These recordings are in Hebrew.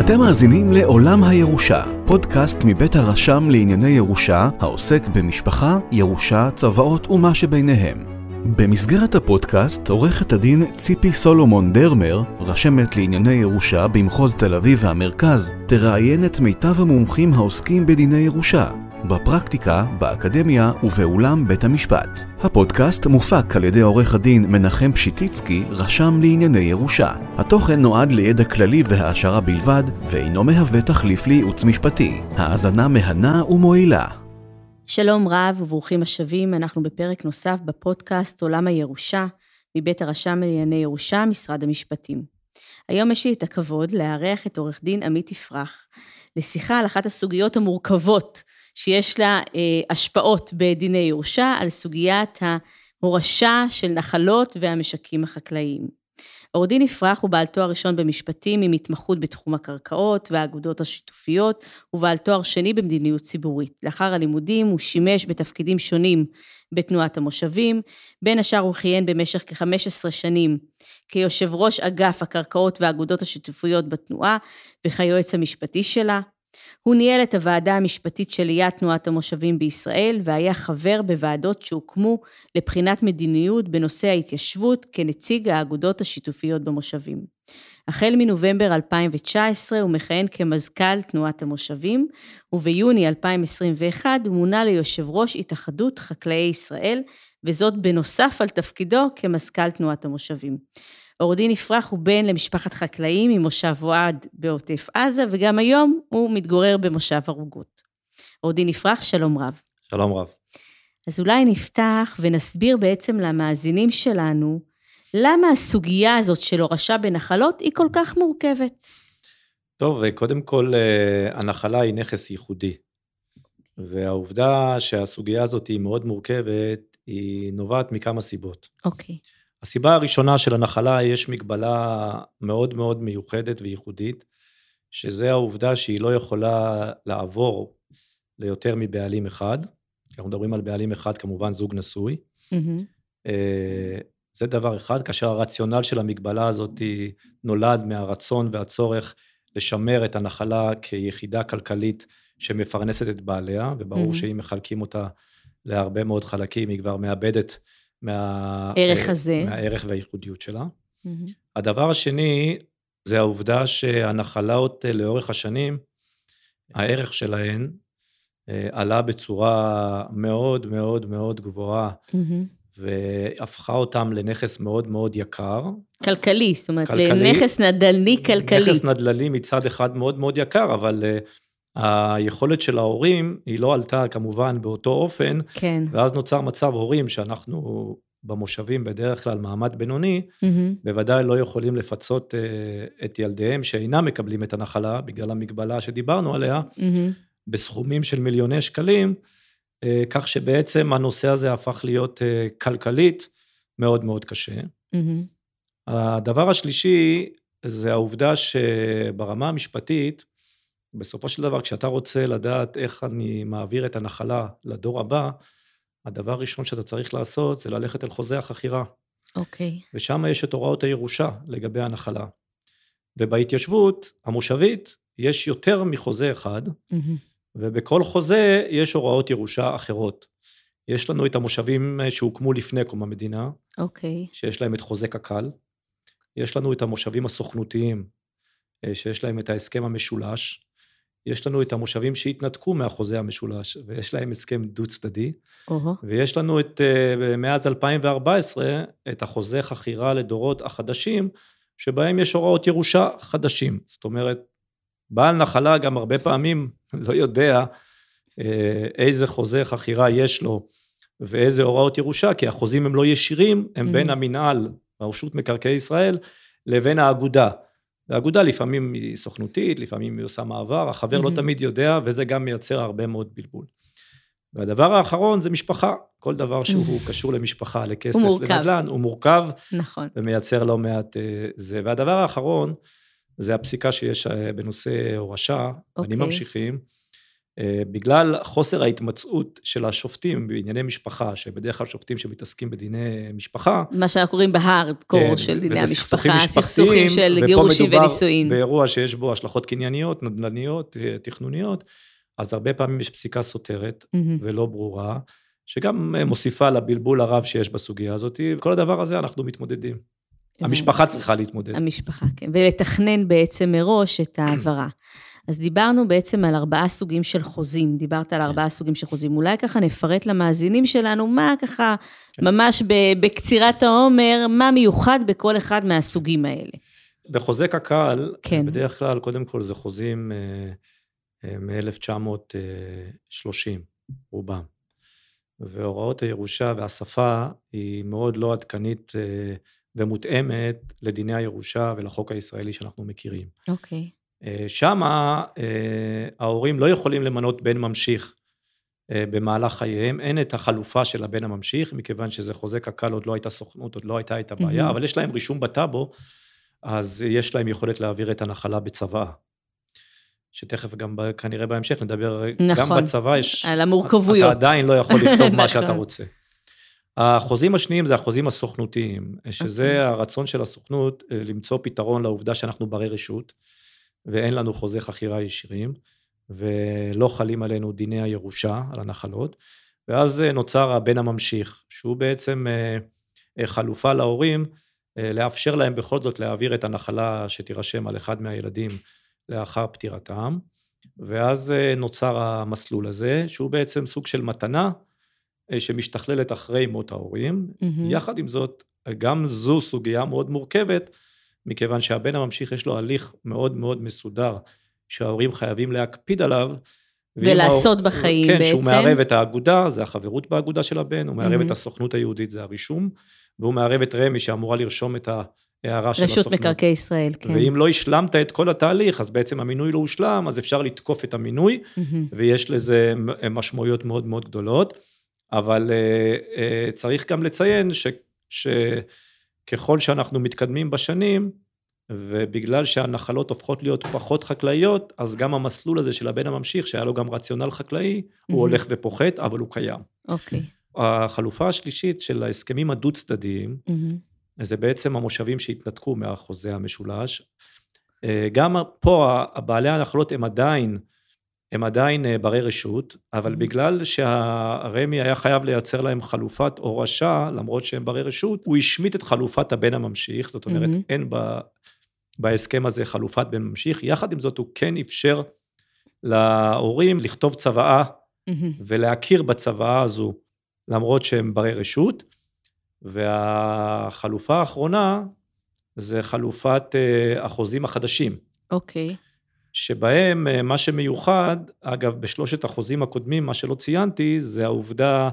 אתם מאזינים לעולם הירושה, פודקאסט מבית הרשם לענייני ירושה, העוסק במשפחה, ירושה, צוואות ומה שביניהם. במסגרת הפודקאסט, עורכת הדין ציפי סולומון דרמר, רשמת לענייני ירושה במחוז תל אביב והמרכז, תראיין את מיטב המומחים העוסקים בדיני ירושה, בפרקטיקה, באקדמיה ובאולם בית המשפט. הפודקאסט מופק על ידי עורך הדין מנחם פשיטיצקי, רשם לענייני ירושה. התוכן נועד לידע כללי והעשרה בלבד, ואינו מהווה תחליף לייעוץ משפטי. האזנה מהנה ומועילה. שלום רב וברוכים השבים, אנחנו בפרק נוסף בפודקאסט עולם הירושה, מבית הרשם לענייני ירושה, משרד המשפטים. היום יש לי את הכבוד לארח את עורך דין עמית יפרח, לשיחה על אחת הסוגיות המורכבות שיש לה אה, השפעות בדיני ירושה על סוגיית ההורשה של נחלות והמשקים החקלאיים. עורך דין יפרח הוא בעל תואר ראשון במשפטים עם התמחות בתחום הקרקעות והאגודות השיתופיות, ובעל תואר שני במדיניות ציבורית. לאחר הלימודים הוא שימש בתפקידים שונים בתנועת המושבים, בין השאר הוא כיהן במשך כ-15 שנים כיושב ראש אגף הקרקעות והאגודות השיתופיות בתנועה וכיועץ המשפטי שלה. הוא ניהל את הוועדה המשפטית של עליית תנועת המושבים בישראל והיה חבר בוועדות שהוקמו לבחינת מדיניות בנושא ההתיישבות כנציג האגודות השיתופיות במושבים. החל מנובמבר 2019 הוא מכהן כמזכ"ל תנועת המושבים, וביוני 2021 הוא מונה ליושב ראש התאחדות חקלאי ישראל, וזאת בנוסף על תפקידו כמזכ"ל תנועת המושבים. עורך דין יפרח הוא בן למשפחת חקלאים ממושב אוהד בעוטף עזה, וגם היום הוא מתגורר במושב ערוגות. עורך דין יפרח, שלום רב. שלום רב. אז אולי נפתח ונסביר בעצם למאזינים שלנו, למה הסוגיה הזאת של הורשה בנחלות היא כל כך מורכבת. טוב, קודם כל, אה, הנחלה היא נכס ייחודי. והעובדה שהסוגיה הזאת היא מאוד מורכבת, היא נובעת מכמה סיבות. אוקיי. Okay. הסיבה הראשונה של הנחלה, יש מגבלה מאוד מאוד מיוחדת וייחודית, שזה העובדה שהיא לא יכולה לעבור ליותר מבעלים אחד. אנחנו מדברים על בעלים אחד, כמובן זוג נשוי. Mm-hmm. זה דבר אחד, כאשר הרציונל של המגבלה הזאת נולד מהרצון והצורך לשמר את הנחלה כיחידה כלכלית שמפרנסת את בעליה, וברור mm-hmm. שאם מחלקים אותה להרבה מאוד חלקים, היא כבר מאבדת מהערך אה, הזה. מהערך והייחודיות שלה. Mm-hmm. הדבר השני, זה העובדה שהנחלות אה, לאורך השנים, הערך שלהן אה, עלה בצורה מאוד מאוד מאוד גבוהה, mm-hmm. והפכה אותם לנכס מאוד מאוד יקר. כלכלי, זאת אומרת, כלכלי, לנכס נדל"ני כלכלי. נכס נדל"ני מצד אחד מאוד מאוד יקר, אבל היכולת של ההורים היא לא עלתה כמובן באותו אופן, כן. ואז נוצר מצב הורים שאנחנו במושבים בדרך כלל מעמד בינוני, mm-hmm. בוודאי לא יכולים לפצות uh, את ילדיהם שאינם מקבלים את הנחלה, בגלל המגבלה שדיברנו עליה, mm-hmm. בסכומים של מיליוני שקלים, uh, כך שבעצם הנושא הזה הפך להיות uh, כלכלית מאוד מאוד קשה. Mm-hmm. הדבר השלישי זה העובדה שברמה המשפטית, בסופו של דבר, כשאתה רוצה לדעת איך אני מעביר את הנחלה לדור הבא, הדבר הראשון שאתה צריך לעשות זה ללכת אל חוזה החכירה. אוקיי. Okay. ושם יש את הוראות הירושה לגבי הנחלה. ובהתיישבות המושבית יש יותר מחוזה אחד, mm-hmm. ובכל חוזה יש הוראות ירושה אחרות. יש לנו את המושבים שהוקמו לפני קום המדינה, אוקיי. Okay. שיש להם את חוזה קק"ל, יש לנו את המושבים הסוכנותיים, אה, שיש להם את ההסכם המשולש, יש לנו את המושבים שהתנתקו מהחוזה המשולש, ויש להם הסכם דו-צדדי, uh-huh. ויש לנו את, אה, מאז 2014, את החוזה חכירה לדורות החדשים, שבהם יש הוראות ירושה חדשים. זאת אומרת, בעל נחלה גם הרבה פעמים לא יודע אה, איזה חוזה חכירה יש לו ואיזה הוראות ירושה, כי החוזים הם לא ישירים, הם mm-hmm. בין המינהל, רשות מקרקעי ישראל, לבין האגודה. והאגודה לפעמים היא סוכנותית, לפעמים היא עושה מעבר, החבר mm-hmm. לא תמיד יודע, וזה גם מייצר הרבה מאוד בלבול. והדבר האחרון זה משפחה, כל דבר שהוא. קשור למשפחה, לכסף, לנדל"ן, הוא מורכב, נכון. ומייצר לא מעט uh, זה. והדבר האחרון, זה הפסיקה שיש uh, בנושא הורשה, okay. בנים אוקיי. ממשיכים, אה, בגלל חוסר ההתמצאות של השופטים בענייני משפחה, שבדרך כלל שופטים שמתעסקים בדיני משפחה. מה שאנחנו קוראים בהארד-קור כן, של דיני המשפחה, סכסוכים של גירושים ונישואין. באירוע שיש בו השלכות קנייניות, נדל"ניות, אה, תכנוניות, אז הרבה פעמים יש פסיקה סותרת mm-hmm. ולא ברורה, שגם אה, מוסיפה לבלבול הרב שיש בסוגיה הזאת, וכל הדבר הזה אנחנו מתמודדים. המשפחה צריכה להתמודד. המשפחה, כן, ולתכנן בעצם מראש את ההעברה. אז דיברנו בעצם על ארבעה סוגים של חוזים, דיברת על כן. ארבעה סוגים של חוזים. אולי ככה נפרט למאזינים שלנו מה ככה, כן. ממש בקצירת העומר, מה מיוחד בכל אחד מהסוגים האלה. בחוזה קק"ל, כן. בדרך כלל, קודם כל זה חוזים אה, אה, מ-1930, רובם. והוראות הירושה והשפה היא מאוד לא עדכנית אה, ומותאמת לדיני הירושה ולחוק הישראלי שאנחנו מכירים. אוקיי. Okay. אה, שמה אה, ההורים לא יכולים למנות בן ממשיך אה, במהלך חייהם, אין את החלופה של הבן הממשיך, מכיוון שזה חוזה קק"ל, עוד לא הייתה סוכנות, עוד לא הייתה את הבעיה, mm-hmm. אבל יש להם רישום בטאבו, אז יש להם יכולת להעביר את הנחלה בצוואה. שתכף גם כנראה בהמשך נדבר, נכון, גם בצבא יש... על המורכבויות. אתה עדיין לא יכול לכתוב מה שאתה נכון. רוצה. החוזים השניים זה החוזים הסוכנותיים, שזה okay. אוקיי. הרצון של הסוכנות למצוא פתרון לעובדה שאנחנו ברי רשות. ואין לנו חוזי חכירה ישירים, ולא חלים עלינו דיני הירושה, על הנחלות, ואז אה, נוצר הבן הממשיך, שהוא בעצם אה, אה, חלופה להורים, לאפשר להם בכל זאת להעביר את הנחלה שתירשם על אחד מהילדים לאחר פטירתם, ואז נוצר המסלול הזה, שהוא בעצם סוג של מתנה שמשתכללת אחרי מות ההורים. Mm-hmm. יחד עם זאת, גם זו סוגיה מאוד מורכבת, מכיוון שהבן הממשיך יש לו הליך מאוד מאוד מסודר, שההורים חייבים להקפיד עליו. ולעשות ההור... בחיים כן, בעצם. כן, שהוא מערב את האגודה, זה החברות באגודה של הבן, הוא מערב mm-hmm. את הסוכנות היהודית, זה הרישום, והוא מערב את רמ"י, שאמורה לרשום את ההערה של הסוכנות. רשות מקרקעי ישראל, כן. ואם לא השלמת את כל התהליך, אז בעצם המינוי לא הושלם, אז אפשר לתקוף את המינוי, mm-hmm. ויש לזה משמעויות מאוד מאוד גדולות. אבל uh, uh, צריך גם לציין ש... ש ככל שאנחנו מתקדמים בשנים, ובגלל שהנחלות הופכות להיות פחות חקלאיות, אז גם המסלול הזה של הבן הממשיך, שהיה לו גם רציונל חקלאי, mm-hmm. הוא הולך ופוחת, אבל הוא קיים. אוקיי. Okay. החלופה השלישית של ההסכמים הדו-צדדיים, mm-hmm. זה בעצם המושבים שהתנתקו מהחוזה המשולש. אה, גם פה, הבעלי הנחלות הם עדיין הם עדיין אה, ברי רשות, אבל mm-hmm. בגלל שהרמ"י היה חייב לייצר להם חלופת הורשה, למרות שהם ברי רשות, הוא השמיט את חלופת הבן הממשיך, זאת אומרת, mm-hmm. אין ב, בהסכם הזה חלופת בן ממשיך, יחד עם זאת הוא כן אפשר להורים לכתוב צוואה mm-hmm. ולהכיר בצוואה הזו, למרות שהם ברי רשות, והחלופה האחרונה זה חלופת אה, החוזים החדשים. אוקיי. Okay. שבהם אה, מה שמיוחד, אגב, בשלושת החוזים הקודמים, מה שלא ציינתי, זה העובדה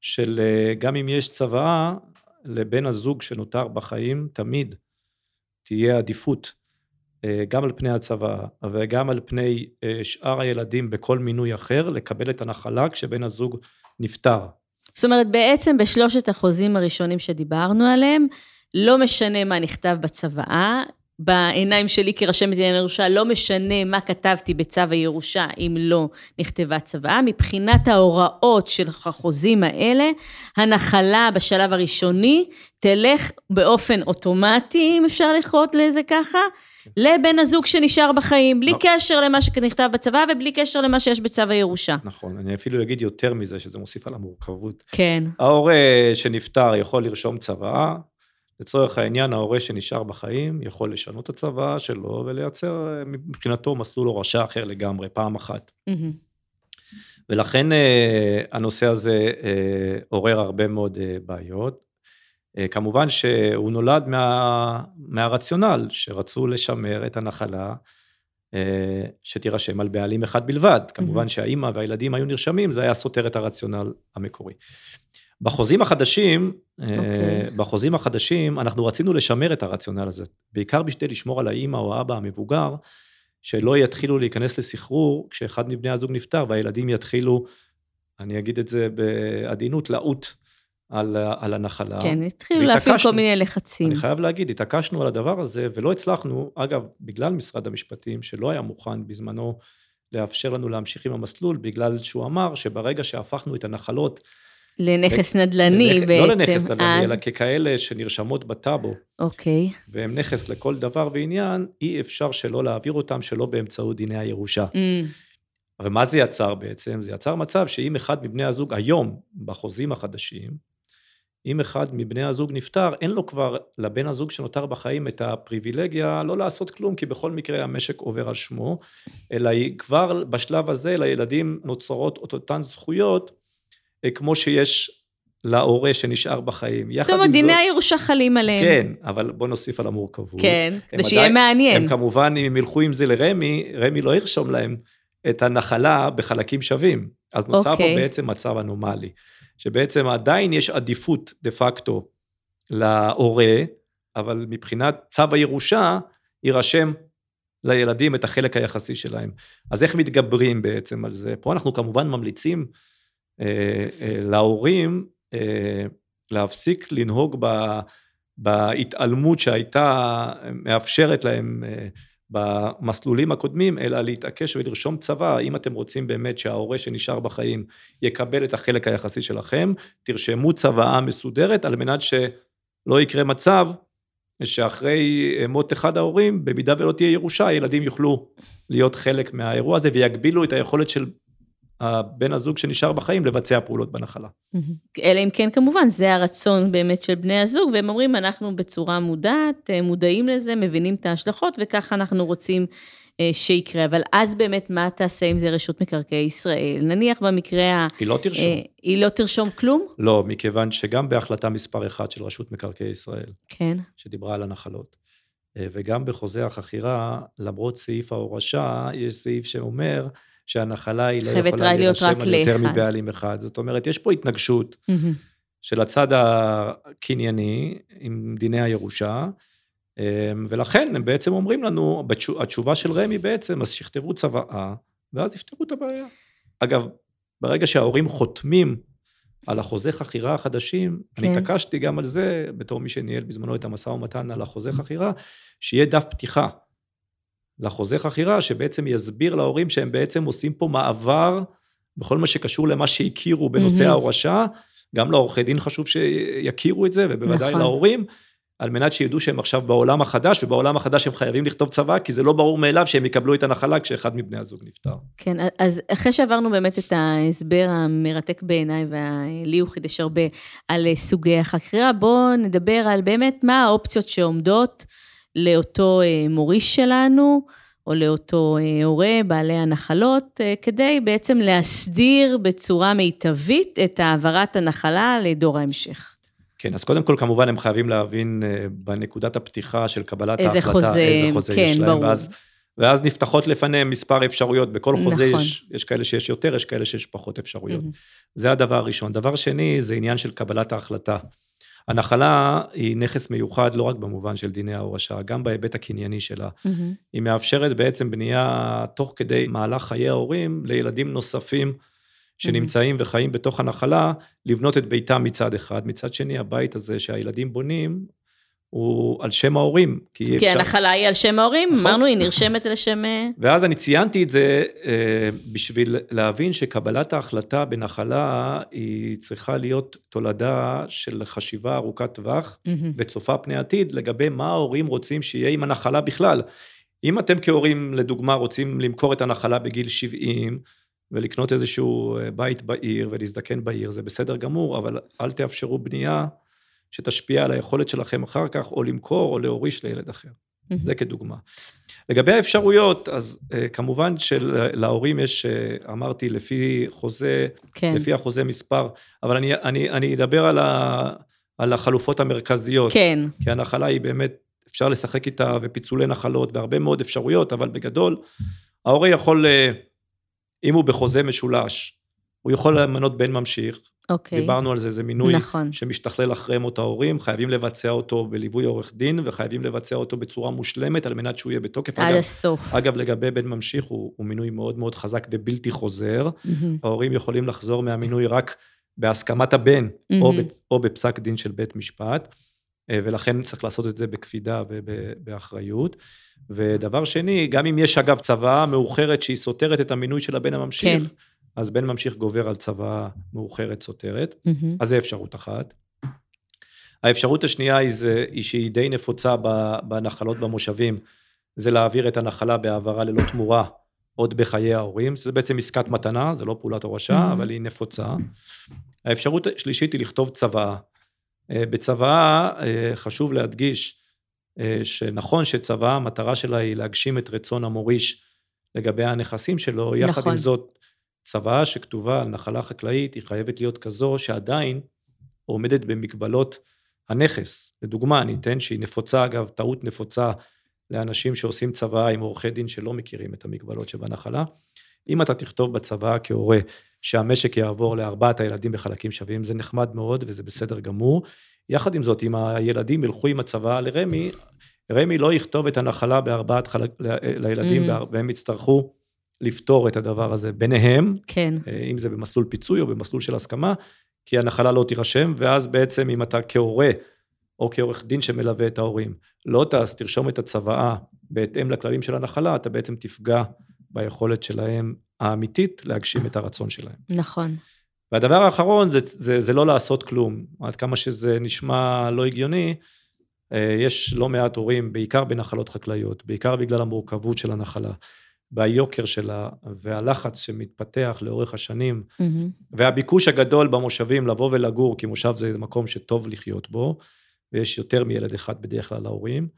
של אה, גם אם יש צוואה, לבן הזוג שנותר בחיים, תמיד תהיה עדיפות אה, גם על פני הצוואה וגם על פני שאר הילדים בכל מינוי אחר, לקבל את הנחלה כשבן הזוג נפטר. זאת אומרת, בעצם בשלושת החוזים הראשונים שדיברנו עליהם, לא משנה מה נכתב בצוואה, בעיניים שלי כרשמת עניין ירושה, לא משנה מה כתבתי בצו הירושה אם לא נכתבה צוואה. מבחינת ההוראות של החוזים האלה, הנחלה בשלב הראשוני תלך באופן אוטומטי, אם אפשר לקרות לזה ככה, לבן הזוג שנשאר בחיים, בלי נכון. קשר למה שנכתב בצבא ובלי קשר למה שיש בצו הירושה. נכון, אני אפילו אגיד יותר מזה, שזה מוסיף על המורכבות. כן. ההורה שנפטר יכול לרשום צוואה, לצורך העניין, ההורה שנשאר בחיים יכול לשנות את הצוואה שלו ולייצר מבחינתו מסלול הורשה אחר לגמרי, פעם אחת. ולכן אה, הנושא הזה אה, עורר הרבה מאוד אה, בעיות. כמובן שהוא נולד מה, מהרציונל, שרצו לשמר את הנחלה שתירשם על בעלים אחד בלבד. כמובן שהאימא והילדים היו נרשמים, זה היה סותר את הרציונל המקורי. בחוזים החדשים, okay. אה, אוקיי. בחוזים החדשים, אנחנו רצינו לשמר את הרציונל הזה, בעיקר בשביל לשמור על האימא או האבא המבוגר, שלא יתחילו להיכנס לסחרור כשאחד מבני הזוג נפטר והילדים יתחילו, אני אגיד את זה בעדינות, לעוט על, על הנחלה. כן, התחילו להפעיל כל מיני לחצים. אני חייב להגיד, התעקשנו על הדבר הזה ולא הצלחנו, אגב, בגלל משרד המשפטים, שלא היה מוכן בזמנו לאפשר לנו להמשיך עם המסלול, בגלל שהוא אמר שברגע שהפכנו את הנחלות... לנכס נדל"ני לנכ... בעצם. לא לנכס נדל"ני, אז... אלא ככאלה שנרשמות בטאבו. אוקיי. והם נכס לכל דבר ועניין, אי אפשר שלא להעביר אותם שלא באמצעות דיני הירושה. Mm. אבל מה זה יצר בעצם? זה יצר מצב שאם אחד מבני הזוג היום, בחוזים החדשים, אם אחד מבני הזוג נפטר, אין לו כבר, לבן הזוג שנותר בחיים, את הפריבילגיה לא לעשות כלום, כי בכל מקרה המשק עובר על שמו, אלא היא כבר בשלב הזה לילדים נוצרות את אותן זכויות, כמו שיש להורה שנשאר בחיים. זאת אומרת, דיני הירושה חלים עליהם. כן, אבל בוא נוסיף על המורכבות. כן, כדי שיהיה מעניין. הם כמובן, אם הם ילכו עם זה לרמי, רמי לא ירשום להם את הנחלה בחלקים שווים. אז נוצר okay. פה אוקיי. בעצם מצב אנומלי. שבעצם עדיין יש עדיפות דה פקטו להורה, אבל מבחינת צו הירושה, יירשם לילדים את החלק היחסי שלהם. אז איך מתגברים בעצם על זה? פה אנחנו כמובן ממליצים אה, אה, להורים אה, להפסיק לנהוג ב, בהתעלמות שהייתה מאפשרת להם אה, במסלולים הקודמים, אלא להתעקש ולרשום צבא, אם אתם רוצים באמת שההורה שנשאר בחיים יקבל את החלק היחסי שלכם, תרשמו צוואה מסודרת על מנת שלא יקרה מצב שאחרי מות אחד ההורים, במידה ולא תהיה ירושה, הילדים יוכלו להיות חלק מהאירוע הזה ויגבילו את היכולת של הבן הזוג שנשאר בחיים לבצע פעולות בנחלה. אלא אם כן, כמובן, זה הרצון באמת של בני הזוג, והם אומרים, אנחנו בצורה מודעת, אה, מודעים לזה, מבינים את ההשלכות, וככה אנחנו רוצים אה, שיקרה. אבל אז באמת, מה תעשה אם זה רשות מקרקעי ישראל? נניח במקרה ה... היא לא תרשום. אה, היא לא תרשום כלום? לא, מכיוון שגם בהחלטה מספר 1 של רשות מקרקעי ישראל, כן. שדיברה על הנחלות, וגם בחוזה החכירה, למרות סעיף ההורשה, יש סעיף שאומר, שהנחלה היא לא יכולה להירשם על יותר מבעלים אחד. זאת אומרת, יש פה התנגשות של הצד הקנייני עם דיני הירושה, אמ, ולכן הם בעצם אומרים לנו, התשובה של רמ"י בעצם, אז שיכתבו צוואה, ואז יפתרו את הבעיה. אגב, ברגע שההורים חותמים על החוזה חכירה החדשים, כן. אני התעקשתי גם על זה, בתור מי שניהל בזמנו את המשא ומתן על החוזה חכירה, שיהיה דף פתיחה. לחוזה חכירה, שבעצם יסביר להורים שהם בעצם עושים פה מעבר בכל מה שקשור למה שהכירו בנושא mm-hmm. ההורשה, גם לעורכי דין חשוב שיכירו את זה, ובוודאי נכון. להורים, על מנת שידעו שהם עכשיו בעולם החדש, ובעולם החדש הם חייבים לכתוב צבא, כי זה לא ברור מאליו שהם יקבלו את הנחלה כשאחד מבני הזוג נפטר. כן, אז אחרי שעברנו באמת את ההסבר המרתק בעיניי, ולי הוא חידש הרבה על סוגי החכירה, בואו נדבר על באמת מה האופציות שעומדות. לאותו אה, מוריש שלנו, או לאותו אה, הורה, בעלי הנחלות, אה, כדי בעצם להסדיר בצורה מיטבית את העברת הנחלה לדור ההמשך. כן, אז קודם כל, כמובן, הם חייבים להבין בנקודת הפתיחה של קבלת איזה ההחלטה, חוזה, איזה חוזה כן, יש להם, ברור. ואז, ואז נפתחות לפניהם מספר אפשרויות. בכל חוזה נכון. יש, יש כאלה שיש יותר, יש כאלה שיש פחות אפשרויות. Mm-hmm. זה הדבר הראשון. דבר שני, זה עניין של קבלת ההחלטה. הנחלה היא נכס מיוחד לא רק במובן של דיני ההורשה, גם בהיבט הקנייני שלה. Mm-hmm. היא מאפשרת בעצם בנייה תוך כדי מהלך חיי ההורים לילדים נוספים שנמצאים mm-hmm. וחיים בתוך הנחלה, לבנות את ביתם מצד אחד. מצד שני, הבית הזה שהילדים בונים, הוא על שם ההורים, כי אי אפשר... הנחלה היא על שם ההורים, נכון. אמרנו, היא נרשמת על שם... אה, ואז אני ציינתי את זה אה, בשביל להבין שקבלת ההחלטה בנחלה היא צריכה להיות תולדה של חשיבה ארוכת טווח mm-hmm. וצופה פני עתיד לגבי מה ההורים רוצים שיהיה עם הנחלה בכלל. אם אתם כהורים, לדוגמה, רוצים למכור את הנחלה בגיל 70, ולקנות איזשהו אה, בית בעיר ולהזדקן בעיר, זה בסדר גמור, אבל אל תאפשרו בנייה שתשפיע על היכולת שלכם אחר כך, או למכור או להוריש לילד אחר. Mm-hmm. זה כדוגמה. לגבי האפשרויות, אז uh, כמובן שלהורים יש, uh, אמרתי, לפי חוזה, כן. לפי החוזה מספר, אבל אני, אני, אני אדבר על, ה, על החלופות המרכזיות. כן. כי הנחלה היא באמת, אפשר לשחק איתה, ופיצולי נחלות, והרבה מאוד אפשרויות, אבל בגדול, ההורה יכול, uh, אם הוא בחוזה משולש, הוא יכול למנות בן ממשיך. אוקיי. דיברנו על זה, זה מינוי נכון. שמשתכלל אחרי מות ההורים, חייבים לבצע אותו בליווי עורך דין, וחייבים לבצע אותו בצורה מושלמת, על מנת שהוא יהיה בתוקף. עד אגב, הסוף. אגב, לגבי בן ממשיך, הוא, הוא מינוי מאוד מאוד חזק ובלתי חוזר. Mm-hmm. ההורים יכולים לחזור מהמינוי רק בהסכמת הבן, mm-hmm. או, ב, או בפסק דין של בית משפט. אה, ולכן צריך לעשות את זה בקפידה ובאחריות. ודבר שני, גם אם יש אגב צוואה מאוחרת שהיא סותרת את המינוי של הבן הממשיך, כן. אז בן ממשיך גובר על צוואה מאוחרת סותרת, mm-hmm. אז זה אפשרות אחת. האפשרות השנייה היא, זה, היא שהיא די נפוצה בנחלות במושבים, זה להעביר את הנחלה בהעברה ללא תמורה עוד בחיי ההורים, זה בעצם עסקת מתנה, זה לא פעולת הורשה, mm-hmm. אבל היא נפוצה. האפשרות השלישית היא לכתוב צוואה. אה, בצוואה אה, חשוב להדגיש אה, שנכון שצוואה, המטרה שלה היא להגשים את רצון המוריש לגבי הנכסים שלו, יחד נכון. עם זאת, צוואה שכתובה על נחלה חקלאית, היא חייבת להיות כזו שעדיין עומדת במגבלות הנכס. לדוגמה, אני אתן שהיא נפוצה, אגב, טעות נפוצה לאנשים שעושים צוואה עם עורכי דין שלא מכירים את המגבלות שבנחלה. אם אתה תכתוב בצוואה כהורה שהמשק יעבור לארבעת הילדים בחלקים שווים, זה נחמד מאוד וזה בסדר גמור. יחד עם זאת, אם הילדים ילכו עם הצוואה לרמי, רמי לא יכתוב את הנחלה בארבעת חלק... לילדים, mm. והם יצטרכו לפתור את הדבר הזה ביניהם, כן. אה, אם זה במסלול פיצוי או במסלול של הסכמה, כי הנחלה לא תירשם, ואז בעצם אם אתה כהורה או כעורך דין שמלווה את ההורים, לא טס, תרשום את הצוואה בהתאם לכללים של הנחלה, אתה בעצם תפגע ביכולת שלהם האמיתית להגשים את הרצון שלהם. נכון. והדבר האחרון זה, זה, זה לא לעשות כלום. עד כמה שזה נשמע לא הגיוני, אה, יש לא מעט הורים, בעיקר בנחלות חקלאיות, בעיקר בגלל המורכבות של הנחלה, והיוקר שלה, והלחץ שמתפתח לאורך השנים, mm-hmm. והביקוש הגדול במושבים לבוא ולגור, כי מושב זה מקום שטוב לחיות בו, ויש יותר מילד אחד בדרך כלל להורים,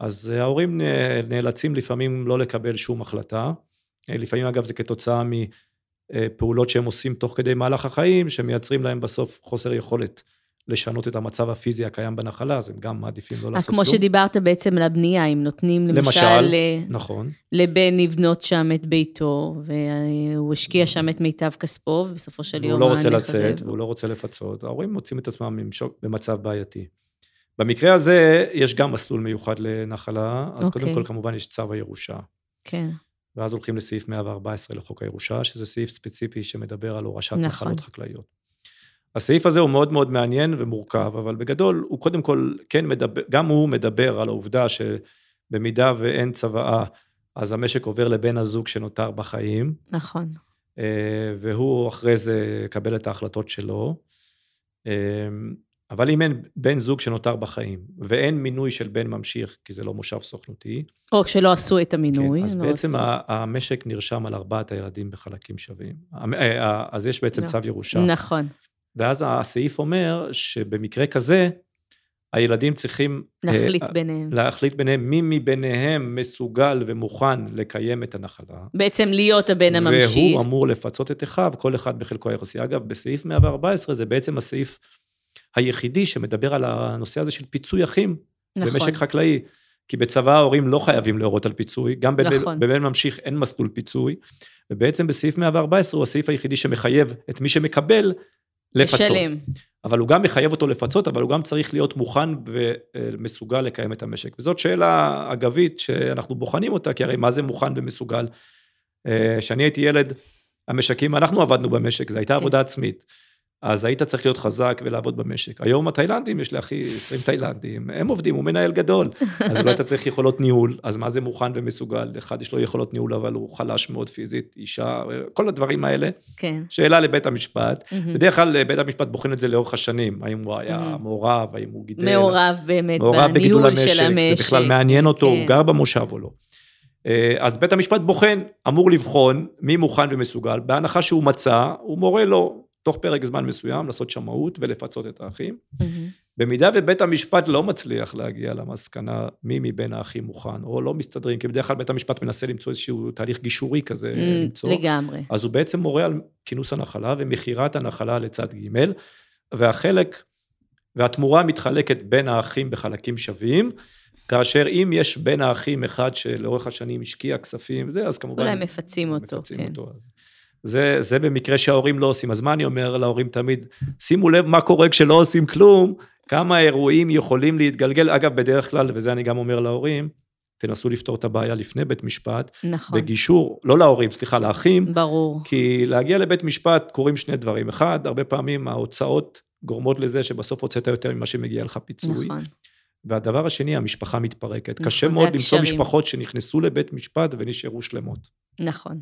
אז ההורים נאלצים לפעמים לא לקבל שום החלטה. לפעמים אגב זה כתוצאה מפעולות שהם עושים תוך כדי מהלך החיים, שמייצרים להם בסוף חוסר יכולת לשנות את המצב הפיזי הקיים בנחלה, אז הם גם מעדיפים לא לעשות כלום. כמו שדיברת בעצם על הבנייה, אם נותנים למשל, למשל נכון. לבן לבנות שם את ביתו, והוא השקיע שם את מיטב כספו, ובסופו של יום... הוא לא רוצה לצאת, והוא לא רוצה לפצות, ההורים מוצאים את עצמם במצב בעייתי. במקרה הזה, יש גם מסלול מיוחד לנחלה, אז okay. קודם אוקיי. כל כמובן יש צו הירושה. כן. ואז הולכים לסעיף 114 לחוק הירושה, שזה סעיף ספציפי שמדבר על הורשת נכון. נחלות חקלאיות. הסעיף הזה הוא מאוד מאוד מעניין ומורכב, אבל בגדול הוא קודם כל כן מדבר, גם הוא מדבר על העובדה שבמידה ואין צוואה, אז המשק עובר לבן הזוג שנותר בחיים. נכון. אה, והוא אחרי זה יקבל את ההחלטות שלו. אה, אבל אם אין בן זוג שנותר בחיים, ואין מינוי של בן ממשיך, כי זה לא מושב סוכנותי. או כשלא עשו את המינוי. כן, אז לא בעצם עשו. המשק נרשם על ארבעת הילדים בחלקים שווים. אה, אז יש בעצם לא. צו ירושה. נכון. ואז הסעיף אומר שבמקרה כזה, הילדים צריכים... להחליט uh, ביניהם. להחליט ביניהם מי מביניהם מסוגל ומוכן לקיים את הנחלה. בעצם להיות הבן הממשיך. והוא אמור לפצות את אחיו, כל אחד בחלקו היחסי. אגב, בסעיף 114 זה בעצם הסעיף היחידי שמדבר על הנושא הזה של פיצוי אחים נכון. במשק חקלאי. כי בצבא ההורים לא חייבים להורות על פיצוי, גם נכון. בבן ממשיך אין מסלול פיצוי, ובעצם בסעיף 114 הוא הסעיף היחידי שמחייב את מי שמקבל לפצות. לשלם. אבל הוא גם מחייב אותו לפצות, אבל הוא גם צריך להיות מוכן ומסוגל לקיים את המשק. וזאת שאלה אגבית שאנחנו בוחנים אותה, כי הרי מה זה מוכן ומסוגל? אה, כשאני הייתי ילד, המשקים, אנחנו עבדנו במשק, זו הייתה כן. עבודה עצמית. אז היית צריך להיות חזק ולעבוד במשק. היום התאילנדים, יש לאחי 20 תאילנדים, הם עובדים, הוא מנהל גדול. אז אולי אתה צריך יכולות ניהול, אז מה זה מוכן ומסוגל? אחד יש לו יכולות ניהול, אבל הוא חלש מאוד פיזית, אישה, כל הדברים האלה. כן. שאלה לבית המשפט. בדרך כלל בית המשפט בוחן את זה לאורך השנים, האם הוא היה מעורב, האם הוא גידל. מעורב באמת מעורב בניהול המשק, של המשק. זה בכלל מעניין אותו, כן. הוא גר במושב או לא. אה, אז בית המשפט בוחן, אמור לבחון מי מוכן ומסוגל, בהנחה שהוא מצא, הוא מורה לו תוך פרק זמן מסוים לעשות שמאות ולפצות את האחים. Mm-hmm. במידה ובית המשפט לא מצליח להגיע למסקנה מי מבין האחים מוכן, או לא מסתדרים, כי בדרך כלל בית המשפט מנסה למצוא איזשהו תהליך גישורי כזה, mm, למצוא. לגמרי. אז הוא בעצם מורה על כינוס הנחלה ומכירת הנחלה לצד ג', והחלק, והתמורה מתחלקת בין האחים בחלקים שווים, כאשר אם יש בין האחים אחד שלאורך השנים השקיע כספים, זה, אז כמובן... אולי מפצים אותו, מפצים כן. אותו. זה, זה במקרה שההורים לא עושים. אז מה אני אומר להורים תמיד? שימו לב מה קורה כשלא עושים כלום, כמה אירועים יכולים להתגלגל. אגב, בדרך כלל, וזה אני גם אומר להורים, תנסו לפתור את הבעיה לפני בית משפט. נכון. בגישור, לא להורים, סליחה, לאחים. ברור. כי להגיע לבית משפט קורים שני דברים. אחד, הרבה פעמים ההוצאות גורמות לזה שבסוף הוצאת יותר ממה שמגיע לך פיצוי. נכון. והדבר השני, המשפחה מתפרקת. נכון, קשה מאוד למצוא הקשרים. משפחות שנכנסו לבית משפט ונשארו שלמות. נכון.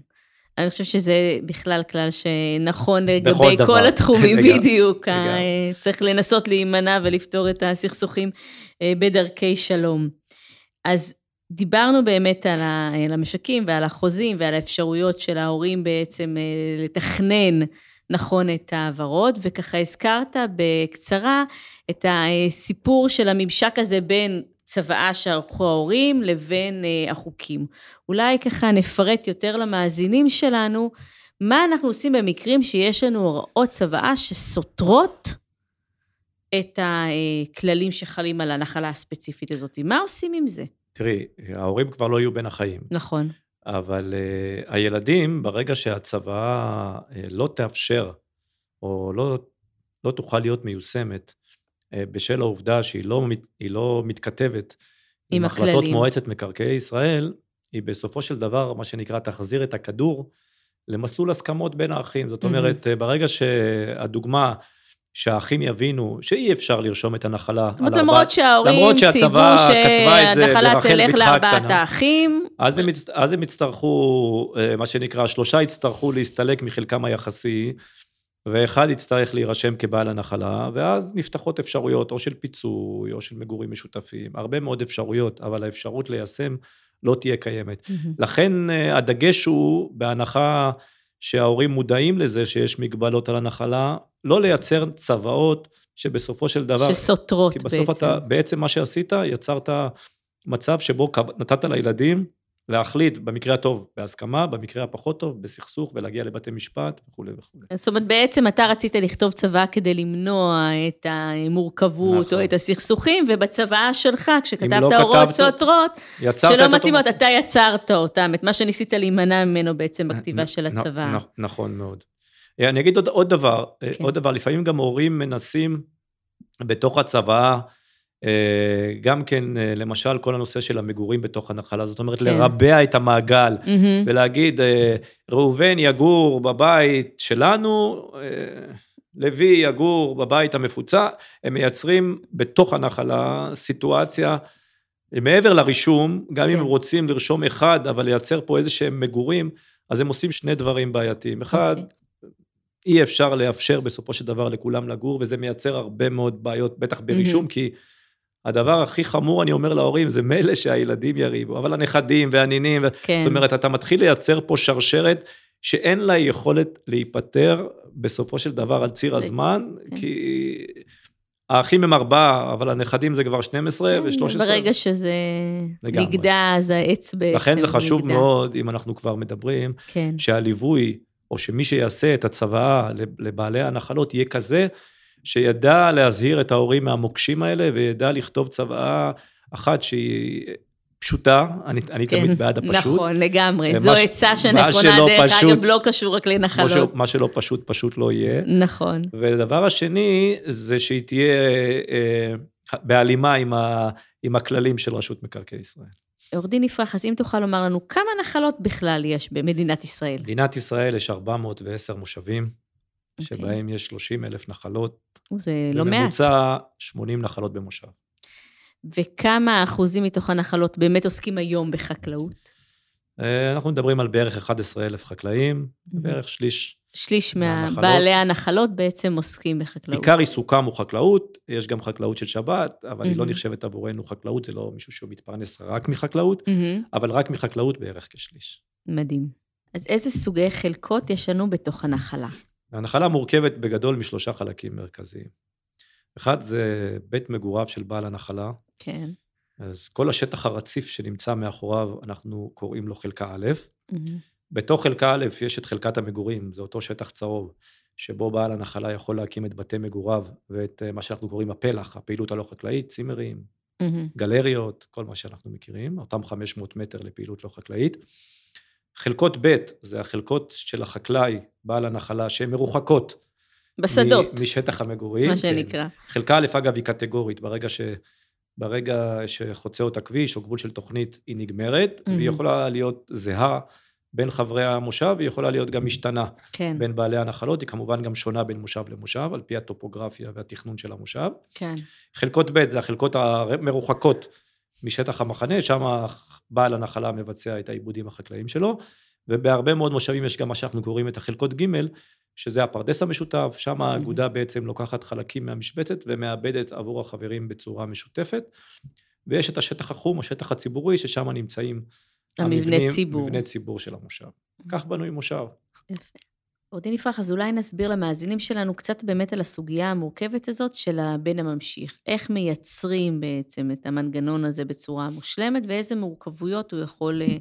אני חושבת שזה בכלל כלל שנכון לגבי דבר. כל התחומים, לגמרי, בדיוק. ה- לגמרי. צריך לנסות להימנע ולפתור את הסכסוכים אה, בדרכי שלום. אז דיברנו באמת על ה- על המשקים ועל החוזים ועל האפשרויות של ההורים בעצם אה, לתכנן נכון את ההעברות, וככה הזכרת בקצרה את הסיפור של הממשק הזה בין צוואה שערכו ההורים לבין אה, החוקים. אולי ככה נפרט יותר למאזינים שלנו, מה אנחנו עושים במקרים שיש לנו הוראות צוואה שסותרות את הכללים שחלים על הנחלה הספציפית הזאת. מה עושים עם זה? תראי, ההורים כבר לא יהיו בין החיים, נכון. אבל uh, הילדים, ברגע שהצוואה uh, לא תאפשר, או לא, לא תוכל להיות מיושמת, בשל העובדה שהיא לא, מת- לא מתכתבת עם החלטות הכללים. מועצת מקרקעי ישראל, היא בסופו של דבר, מה שנקרא, תחזיר את הכדור למסלול הסכמות בין האחים. זאת. אומרת, uh, ברגע שהדוגמה, שהאחים יבינו שאי אפשר לרשום את הנחלה על למרות ארבעת- שההורים למרות ציוו את זה שהנחלה תלך לארבעת. האחים, אז הם. אז הם יצטרכו, אה, מה שנקרא, שלושה יצטרכו להסתלק מחלקם היחסי, ואחד יצטרך להירשם כבעל הנחלה, ואז נפתחות אפשרויות או של פיצוי או של מגורים משותפים, הרבה מאוד אפשרויות, אבל האפשרות ליישם לא תהיה קיימת. לכן אה, הדגש הוא, בהנחה שההורים מודעים לזה שיש מגבלות על הנחלה, לא לייצר צוואות שבסופו של דבר... שסותרות כי בעצם. בסוף אתה, בעצם מה שעשית, יצרת מצב שבו נתת לילדים להחליט, במקרה הטוב בהסכמה, במקרה הפחות טוב בסכסוך ולהגיע לבתי משפט וכולי וכולי. זאת אומרת, בעצם אתה רצית לכתוב צוואה כדי למנוע את המורכבות נכון. או את הסכסוכים, ובצוואה שלך, כשכתבת לא הוראות כתבת- סותרות, שלא מתאימות, אתה יצרת אותם, את מה שניסית להימנע ממנו בעצם בכתיבה של הצוואה. נכון מאוד. אה, אני אגיד עוד, עוד דבר, אה, כן. עוד דבר, לפעמים גם הורים מנסים בתוך הצוואה, אה, גם כן, אה, למשל, כל הנושא של המגורים בתוך הנחלה, זאת אומרת, כן. לרבע את המעגל, מהמם. ולהגיד, אה, ראובן יגור בבית שלנו, אה, לוי יגור בבית המפוצע, הם מייצרים בתוך הנחלה סיטואציה, מעבר לרישום, גם אם כן. הם רוצים לרשום אחד, אבל לייצר פה איזה שהם מגורים, אז הם עושים שני דברים בעייתיים. אחד, אוקיי. אי אפשר לאפשר בסופו של דבר לכולם לגור, וזה מייצר הרבה מאוד בעיות, בטח ברישום, מהמם. כי הדבר הכי חמור, אני אומר להורים, זה מילא שהילדים יריבו, אבל הנכדים והנינים, כן. זאת אומרת, אתה מתחיל לייצר פה שרשרת שאין לה יכולת להיפטר בסופו של דבר על ציר הזמן, כן. כי האחים הם ארבעה, אבל הנכדים זה כבר 12 כן, ו-13. ברגע שזה לגמרי. נגדע, אז העץ בעצם לכן זה חשוב נגדע. מאוד, אם אנחנו כבר מדברים, כן. שהליווי, או שמי שיעשה את הצוואה לבעלי הנחלות יהיה כזה, שידע להזהיר את ההורים מהמוקשים האלה, וידע לכתוב צוואה אחת שהיא פשוטה, אני, אני כן, תמיד בעד הפשוט. נכון, לגמרי. מה זו עצה מה שנכונה, דרך פשוט- אגב, לא קשור רק לנחלות. שלא, מה שלא פשוט, פשוט לא יהיה. נכון. ודבר השני, זה שהיא תהיה אה, בהלימה עם, ה, עם הכללים של רשות מקרקעי ישראל. עורך דין יפרח, אז אם תוכל לומר לנו, כמה נחלות בכלל יש במדינת ישראל? במדינת ישראל יש 410 מושבים, אוקיי. שבהם יש 30 אלף נחלות. זה לא מעט. בממוצע 80 נחלות במושב. וכמה אחוזים מתוך הנחלות באמת עוסקים היום בחקלאות? אה, אנחנו מדברים על בערך 11 אלף חקלאים, בערך שליש. שליש. מבעלי הנחלות בעצם עוסקים בחקלאות. עיקר עיסוקם הוא חקלאות, יש גם חקלאות של שבת, אבל היא לא. נחשבת עבורנו חקלאות, זה לא מישהו שהוא מתפרנס רק מחקלאות, מהמם, אבל רק מחקלאות בערך כשליש. מדהים. אז איזה סוגי חלקות יש לנו בתוך הנחלה? הנחלה מורכבת בגדול משלושה חלקים מרכזיים. אחד זה בית מגוריו של בעל הנחלה, כן. אז כל השטח הרציף שנמצא מאחוריו, אנחנו קוראים לו חלקה א', מהמם, בתוך חלקה א' יש את חלקת המגורים, זה אותו שטח צהוב, שבו בעל הנחלה יכול להקים את בתי מגוריו ואת אה, מה שאנחנו קוראים הפלח, הפעילות הלא חקלאית, צימרים, מהמם, גלריות, כל מה שאנחנו מכירים, אותם 500 מטר לפעילות לא חקלאית. חלקות ב' זה החלקות של החקלאי, בעל הנחלה, שהן מרוחקות. בשדות, משטח המגורים. מה כן. שנקרא. חלקה א', אגב, היא קטגורית, ברגע, ש... ברגע שחוצה אותה כביש או גבול של תוכנית, היא נגמרת, מהמם. והיא יכולה להיות זהה בין חברי המושב, היא יכולה להיות גם משתנה כן, בין בעלי הנחלות, היא כמובן גם שונה בין מושב למושב, על פי הטופוגרפיה והתכנון של המושב. כן. חלקות ב' זה החלקות המרוחקות משטח המחנה, שם בעל הנחלה מבצע את העיבודים החקלאיים שלו, ובהרבה מאוד מושבים יש גם מה שאנחנו קוראים את החלקות ג', שזה הפרדס המשותף, שם האגודה בעצם לוקחת חלקים מהמשבצת ומאבדת עבור החברים בצורה משותפת. ויש את השטח החום, השטח הציבורי, ששם נמצאים המבני המבנים- ציבור. מבני ציבור של המושב. כך בנוי מושב. יפה. עורך דין יפרח, אז אולי נסביר למאזינים שלנו קצת באמת על הסוגיה המורכבת הזאת של הבן הממשיך. איך מייצרים בעצם את המנגנון הזה בצורה מושלמת, ואיזה מורכבויות הוא יכול אה,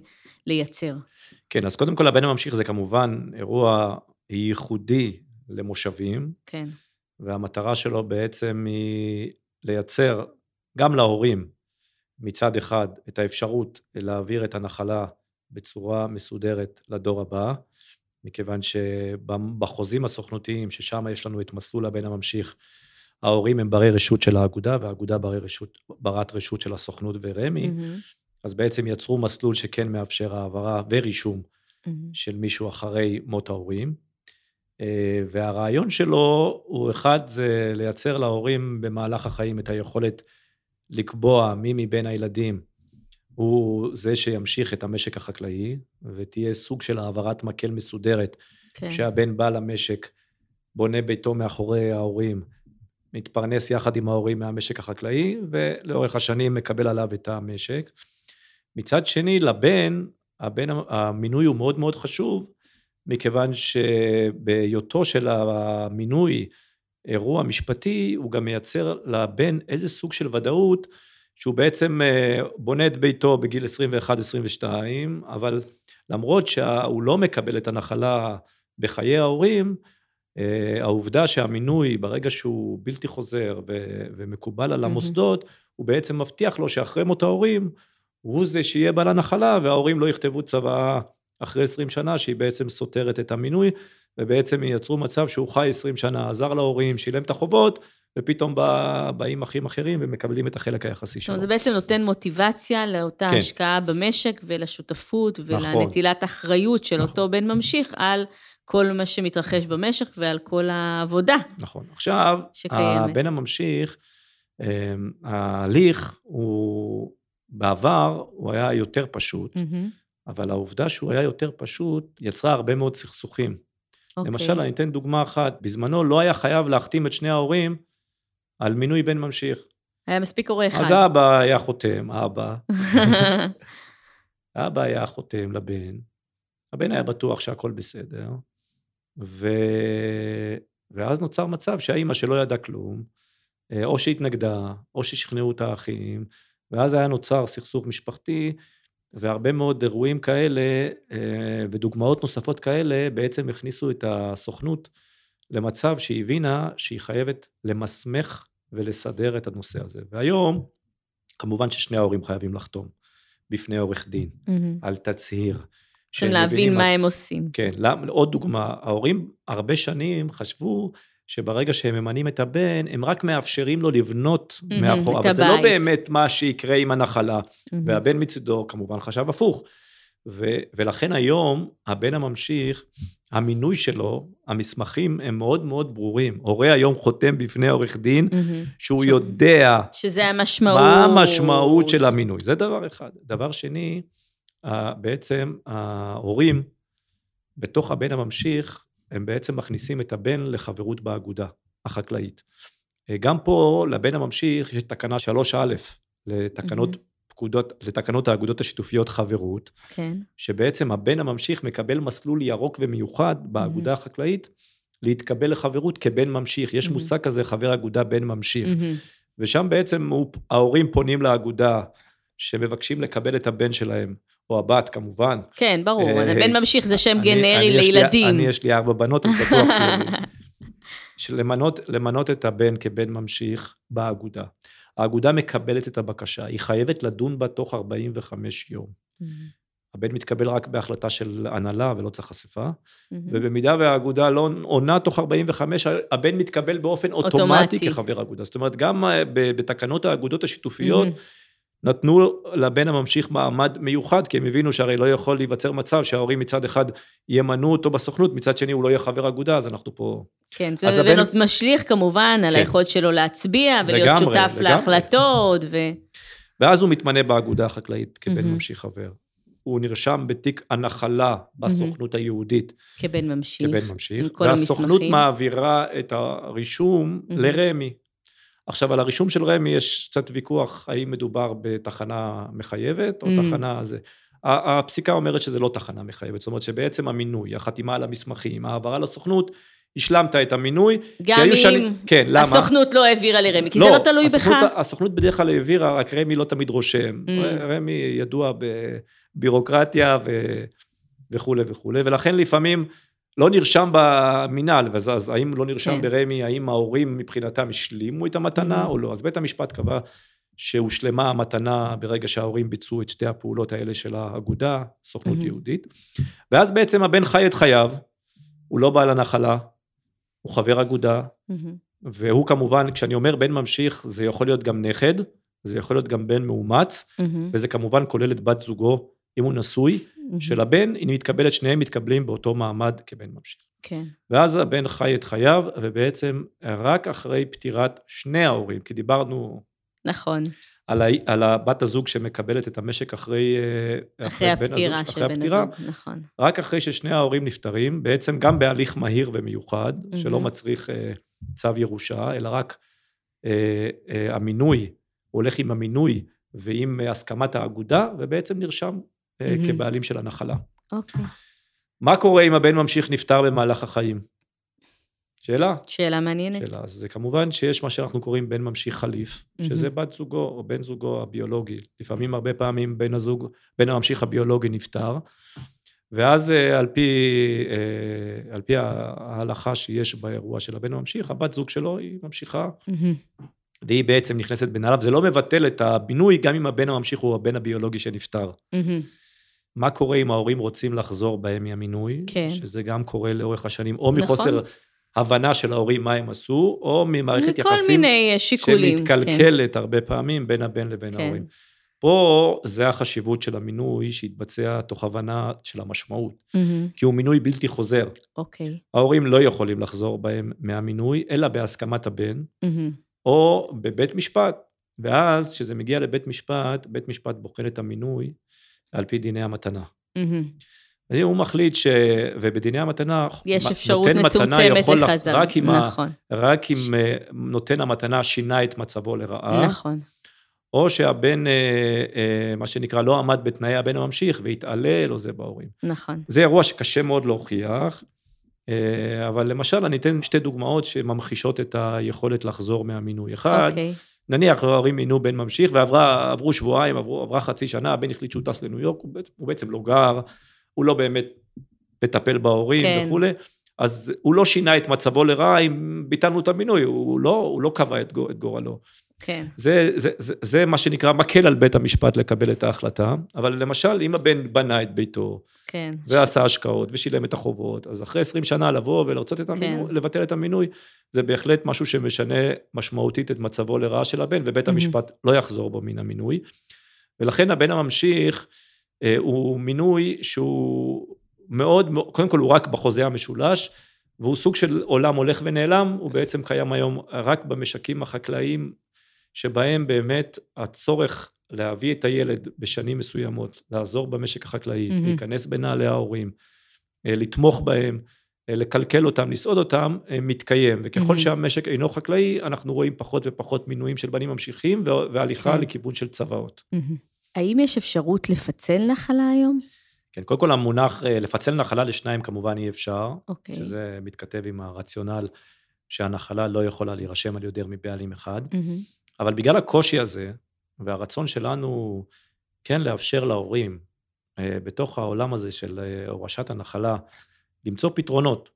לייצר. כן, אז קודם כל הבן הממשיך זה כמובן אירוע ייחודי למושבים, כן. והמטרה שלו בעצם היא לייצר גם להורים מצד אחד את האפשרות להעביר את הנחלה בצורה מסודרת לדור הבא, מכיוון שבחוזים הסוכנותיים, ששם יש לנו את מסלול הבן הממשיך, ההורים הם ברי רשות של האגודה, והאגודה ברי רשות, ברת רשות של הסוכנות ורמ"י, מהמם, אז בעצם יצרו מסלול שכן מאפשר העברה ורישום מהמם. של מישהו אחרי מות ההורים. אה, והרעיון שלו הוא אחד, זה לייצר להורים במהלך החיים את היכולת לקבוע מי מבין הילדים הוא זה שימשיך את המשק החקלאי, ותהיה סוג של העברת מקל מסודרת, כן. כשהבן בא למשק, בונה ביתו מאחורי ההורים, מתפרנס יחד עם ההורים מהמשק החקלאי, ולאורך השנים מקבל עליו את המשק. מצד שני, לבן, הבן, המינוי הוא מאוד מאוד חשוב, מכיוון שבהיותו של המינוי אירוע משפטי, הוא גם מייצר לבן איזה סוג של ודאות, שהוא בעצם אה, בונה את ביתו בגיל 21-22, אבל למרות שהוא לא מקבל את הנחלה בחיי ההורים, אה, העובדה שהמינוי, ברגע שהוא בלתי חוזר ו- ומקובל על. המוסדות, הוא בעצם מבטיח לו שאחרי מות ההורים, הוא זה שיהיה בעל הנחלה, וההורים לא יכתבו צוואה אחרי 20 שנה, שהיא בעצם סותרת את המינוי, ובעצם ייצרו מצב שהוא חי 20 שנה, עזר להורים, שילם את החובות, ופתאום בא, באים אחים אחרים ומקבלים את החלק היחסי שלו. זה בעצם נותן מוטיבציה לאותה כן. השקעה במשק ולשותפות נכון. ולנטילת אחריות של נכון. אותו בן ממשיך על כל מה שמתרחש במשק ועל כל העבודה. נכון. עכשיו, שקיימת. הבן הממשיך, אמ, ההליך הוא, בעבר הוא היה יותר פשוט, מהמם. אבל העובדה שהוא היה יותר פשוט יצרה הרבה מאוד סכסוכים. אוקיי. למשל, אני אתן דוגמה אחת, בזמנו לא היה חייב להחתים את שני ההורים על מינוי בן ממשיך. היה מספיק הורה אחד. אז האבא היה חותם, האבא, האבא היה חותם לבן, הבן היה בטוח שהכל בסדר, ו... ואז נוצר מצב שהאימא שלא ידעה כלום, אה, או שהתנגדה, או ששכנעו את האחים, ואז היה נוצר סכסוך משפחתי, והרבה מאוד אירועים כאלה אה, ודוגמאות נוספות כאלה בעצם הכניסו את הסוכנות למצב שהיא הבינה שהיא חייבת למסמך ולסדר את הנושא הזה. והיום, כמובן ששני ההורים חייבים לחתום בפני עורך דין מהמם. על תצהיר. שהם להבין מה הם עושים. כן, עוד דוגמה, ההורים הרבה שנים חשבו שברגע שהם ממנים את הבן, הם רק מאפשרים לו לבנות מהמם, מאחור, אבל זה לא. באמת מה שיקרה עם הנחלה. מהמם. והבן מצידו כמובן חשב הפוך. ו- ולכן היום הבן הממשיך, המינוי שלו, המסמכים הם מאוד מאוד ברורים. הורה היום חותם בפני עורך דין מהמם. שהוא יודע שזה המשמעות. מה המשמעות של המינוי. זה דבר אחד. דבר שני, בעצם ההורים בתוך הבן הממשיך, הם בעצם מכניסים את הבן לחברות באגודה החקלאית. אה, גם פה לבן הממשיך יש תקנה 3א לתקנות מהמם. פקודות, לתקנות האגודות השיתופיות חברות, כן. שבעצם הבן הממשיך מקבל מסלול ירוק ומיוחד באגודה החקלאית להתקבל לחברות כבן ממשיך. יש מהמם. מושג כזה, חבר אגודה בן ממשיך. מהמם. ושם בעצם הוא, ההורים פונים לאגודה שמבקשים לקבל את הבן שלהם, או הבת כמובן. כן, ברור. אה, הבן ממשיך זה שם אני- גנרי אני לילדים. אני יש לי ארבע בנות, אז בטוח. למנות, למנות את הבן כבן ממשיך באגודה. האגודה מקבלת את הבקשה, היא חייבת לדון בה תוך 45 יום. מהמם. הבן מתקבל רק בהחלטה של הנהלה ולא צריך חשיפה, מהמם. ובמידה והאגודה לא עונה תוך 45, הבן מתקבל באופן אוטומטי אוטומטי. כחבר אגודה. זאת אומרת, גם אה, בתקנות האגודות השיתופיות, מהמם. נתנו לבן הממשיך מעמד מיוחד, כי הם הבינו שהרי לא יכול להיווצר מצב שההורים מצד אחד ימנו אותו בסוכנות, מצד שני הוא לא יהיה חבר אגודה, אז אנחנו פה... כן, זה הבן... משליך כמובן כן. על היכולת שלו להצביע ולהיות לגמרי, שותף לגמרי. להחלטות. ו... ואז הוא מתמנה באגודה החקלאית כבן mm-hmm. ממשיך חבר. הוא נרשם בתיק הנחלה בסוכנות mm-hmm. היהודית. כבן ממשיך. כבן ממשיך. עם כל והסוכנות המסמכים. מעבירה את הרישום mm-hmm. לרמ"י. עכשיו, על הרישום של רמ"י יש קצת ויכוח האם מדובר בתחנה מחייבת או mm. תחנה זה. הפסיקה אומרת שזה לא תחנה מחייבת, זאת אומרת שבעצם המינוי, החתימה על המסמכים, העברה לסוכנות, השלמת את המינוי. גם אם שני... כן, למה? הסוכנות לא העבירה לרמ"י, כי לא, זה לא תלוי הסוכנות, בך. הסוכנות בדרך כלל העבירה, רק רמ"י לא תמיד רושם. Mm. רמ"י ידוע בבירוקרטיה ו... וכולי וכולי, ולכן לפעמים לא נרשם במינהל, אז האם לא נרשם כן. ברמ"י, האם ההורים מבחינתם השלימו את המתנה mm-hmm. או לא? אז בית המשפט קבע שהושלמה המתנה ברגע שההורים ביצעו את שתי הפעולות האלה של האגודה, סוכנות mm-hmm. יהודית, ואז בעצם הבן חי את חייו, הוא לא בעל הנחלה, הוא חבר אגודה, mm-hmm. והוא כמובן, כשאני אומר בן ממשיך, זה יכול להיות גם נכד, זה יכול להיות גם בן מאומץ, mm-hmm. וזה כמובן כולל את בת זוגו, אם הוא נשוי, של הבן, היא מתקבלת, שניהם מתקבלים באותו מעמד כבן ממשיך. כן. ואז הבן חי את חייו, ובעצם רק אחרי פטירת שני ההורים, כי דיברנו... נכון. על, ה, על הבת הזוג שמקבלת את המשק אחרי, אה, אחרי, אחרי הפטירה הזוג, של בן הזוג, נכון. רק אחרי ששני ההורים נפטרים, בעצם גם בהליך מהיר ומיוחד, mm-hmm. שלא מצריך אה, צו ירושה, אלא רק אה, אה, המינוי, הוא הולך עם המינוי ועם הסכמת האגודה, ובעצם נרשם mm-hmm. כבעלים של הנחלה. אוקיי. Okay. מה קורה אם הבן ממשיך נפטר במהלך החיים? שאלה. שאלה מעניינת. שאלה. אז זה כמובן שיש מה שאנחנו קוראים בן ממשיך חליף, mm-hmm. שזה בת זוגו או בן זוגו הביולוגי. לפעמים, הרבה פעמים, בן הזוג, בן הממשיך הביולוגי נפטר, ואז אה, על פי, אה, על פי ההלכה שיש באירוע של הבן הממשיך, הבת זוג שלו היא ממשיכה, mm-hmm. והיא בעצם נכנסת בנעליו. זה לא מבטל את הבינוי, גם אם הבן הממשיך הוא הבן הביולוגי שנפטר. Mm-hmm. מה קורה אם ההורים רוצים לחזור בהם מהמינוי, כן. שזה גם קורה לאורך השנים, או נכון. מחוסר הבנה של ההורים מה הם עשו, או ממערכת יחסים... מיני שיקולים. שמתקלקלת כן. הרבה פעמים בין הבן לבין כן. ההורים. פה זה החשיבות של המינוי שהתבצע תוך הבנה של המשמעות, mm-hmm. כי הוא מינוי בלתי חוזר. אוקיי. ההורים לא יכולים לחזור בהם מהמינוי, אלא בהסכמת הבן, mm-hmm. או בבית משפט. ואז, כשזה מגיע לבית משפט, בית משפט בוחן את המינוי על פי דיני המתנה. אז אם הוא מחליט ש... ובדיני המתנה, יש אפשרות מצומצמת לחזר, רק אם, נכון. ה... רק אם אה, נותן המתנה שינה את מצבו לרעה. נכון. או שהבן, אה, אה, מה שנקרא, לא עמד בתנאי הבן הממשיך והתעלל או זה בהורים. נכון. זה אירוע שקשה מאוד להוכיח, אבל למשל, אני אתן שתי דוגמאות שממחישות את היכולת לחזור מהמינוי. אחד, okay. נניח ההורים מינו בן ממשיך ועברו שבועיים, עברו, עברה חצי שנה, הבן החליט שהוא טס לניו יורק, הוא, הוא בעצם לא גר, הוא לא באמת מטפל בהורים כן. וכולי, אז הוא לא שינה את מצבו לרעה אם ביטלנו את המינוי, הוא לא, הוא לא קבע את, את גורלו. כן. זה, זה, זה, זה מה שנקרא מקל על בית המשפט לקבל את ההחלטה, אבל למשל, אם הבן בנה את ביתו, כן. ועשה השקעות ושילם את החובות, אז אחרי 20 שנה לבוא ולרצות את המינוי, כן. לבטל את המינוי, זה בהחלט משהו שמשנה משמעותית את מצבו לרעה של הבן, ובית mm-hmm. המשפט לא יחזור בו מן המינוי. ולכן הבן הממשיך אה, הוא מינוי שהוא מאוד, קודם כל הוא רק בחוזה המשולש, והוא סוג של עולם הולך ונעלם, הוא בעצם קיים היום רק במשקים החקלאיים, שבהם באמת הצורך להביא את הילד בשנים מסוימות, לעזור במשק החקלאי, mm-hmm. להיכנס בנעלי ההורים, אה, לתמוך בהם, אה, לקלקל אותם, לסעוד אותם, אה, מתקיים. וככל mm-hmm. שהמשק אינו חקלאי, אנחנו רואים פחות ופחות מינויים של בנים ממשיכים, והליכה כן. לכיוון של צוואות. Mm-hmm. האם יש אפשרות לפצל נחלה היום? כן, קודם כל המונח לפצל נחלה לשניים כמובן אי אפשר, okay. אוקיי. שזה מתכתב עם הרציונל שהנחלה לא יכולה להירשם על יותר מבעלים אחד, mm-hmm. אבל בגלל הקושי הזה, והרצון שלנו כן לאפשר להורים, אה, בתוך העולם הזה של אה, הורשת הנחלה, למצוא פתרונות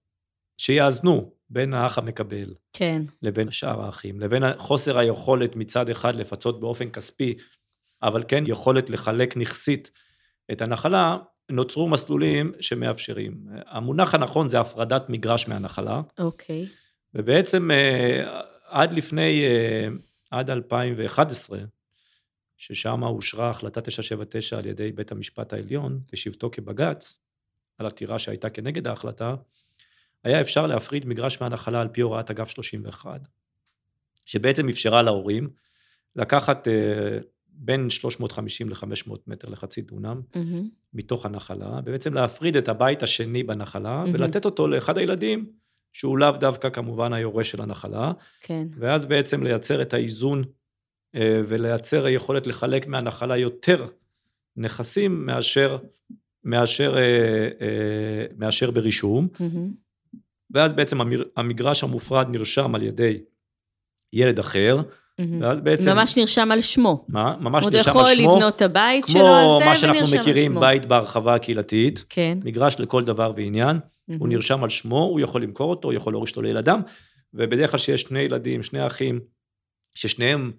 שיאזנו בין האח המקבל, כן. לבין שאר האחים, לבין חוסר היכולת מצד אחד לפצות באופן כספי, אבל כן יכולת לחלק נכסית את הנחלה, נוצרו מסלולים שמאפשרים. המונח הנכון זה הפרדת מגרש מהנחלה. אוקיי. ובעצם אה, עד לפני, עד 2011, ששם אושרה החלטה 979 על ידי בית המשפט העליון, בשבתו כבג"ץ, על עתירה שהייתה כנגד ההחלטה, היה אפשר להפריד מגרש מהנחלה על פי הוראת אגף 31, שבעצם אפשרה להורים לקחת אה, בין 350 ל-500 מטר לחצי דונם mm-hmm. מתוך הנחלה, ובעצם להפריד את הבית השני בנחלה mm-hmm. ולתת אותו לאחד הילדים, שהוא לאו דווקא כמובן היורש של הנחלה, כן. ואז בעצם לייצר את האיזון אה, ולייצר היכולת לחלק מהנחלה יותר נכסים מאשר, מאשר, אה, אה, מאשר ברישום. Mm-hmm. ואז בעצם המגרש המופרד נרשם על ידי ילד אחר, ואז בעצם... ממש נרשם על שמו. מה? ממש נרשם על שמו. עוד יכול לבנות את הבית שלו על זה ונרשם על שמו. כמו מה שאנחנו מכירים, בית בהרחבה הקהילתית. כן. מגרש לכל דבר ועניין. הוא נרשם על שמו, הוא יכול למכור אותו, הוא יכול להוריש אותו לילדם. ובדרך כלל שיש שני ילדים, שני אחים, ששניהם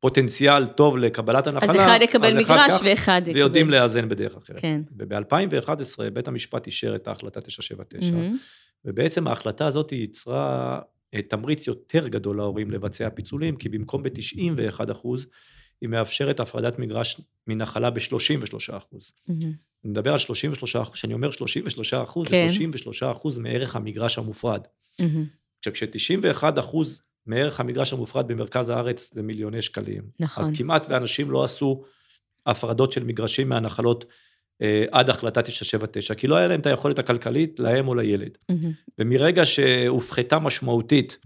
פוטנציאל טוב לקבלת הנחלה. אז אחד יקבל מגרש אחד ואחד יקבל. ויודעים לאזן בדרך אחרת. כן. וב-2011 בית המשפט אישר את ההחלטה 979, ובעצם ההחלטה הזאת ייצרה אה, תמריץ יותר גדול להורים לבצע פיצולים, כי במקום ב-91 אחוז, היא מאפשרת הפרדת מגרש מנחלה ב-33 אחוז. Mm-hmm. אני מדבר על 33 אחוז, כשאני אומר 33 אחוז, כן. זה 33 אחוז מערך המגרש המופרד. Mm-hmm. עכשיו, כש-91 אחוז מערך המגרש המופרד במרכז הארץ זה מיליוני שקלים. נכון. אז כמעט ואנשים לא עשו הפרדות של מגרשים מהנחלות עד החלטה 979, כי לא היה להם את היכולת הכלכלית, להם או לילד. Mm-hmm. ומרגע שהופחתה משמעותית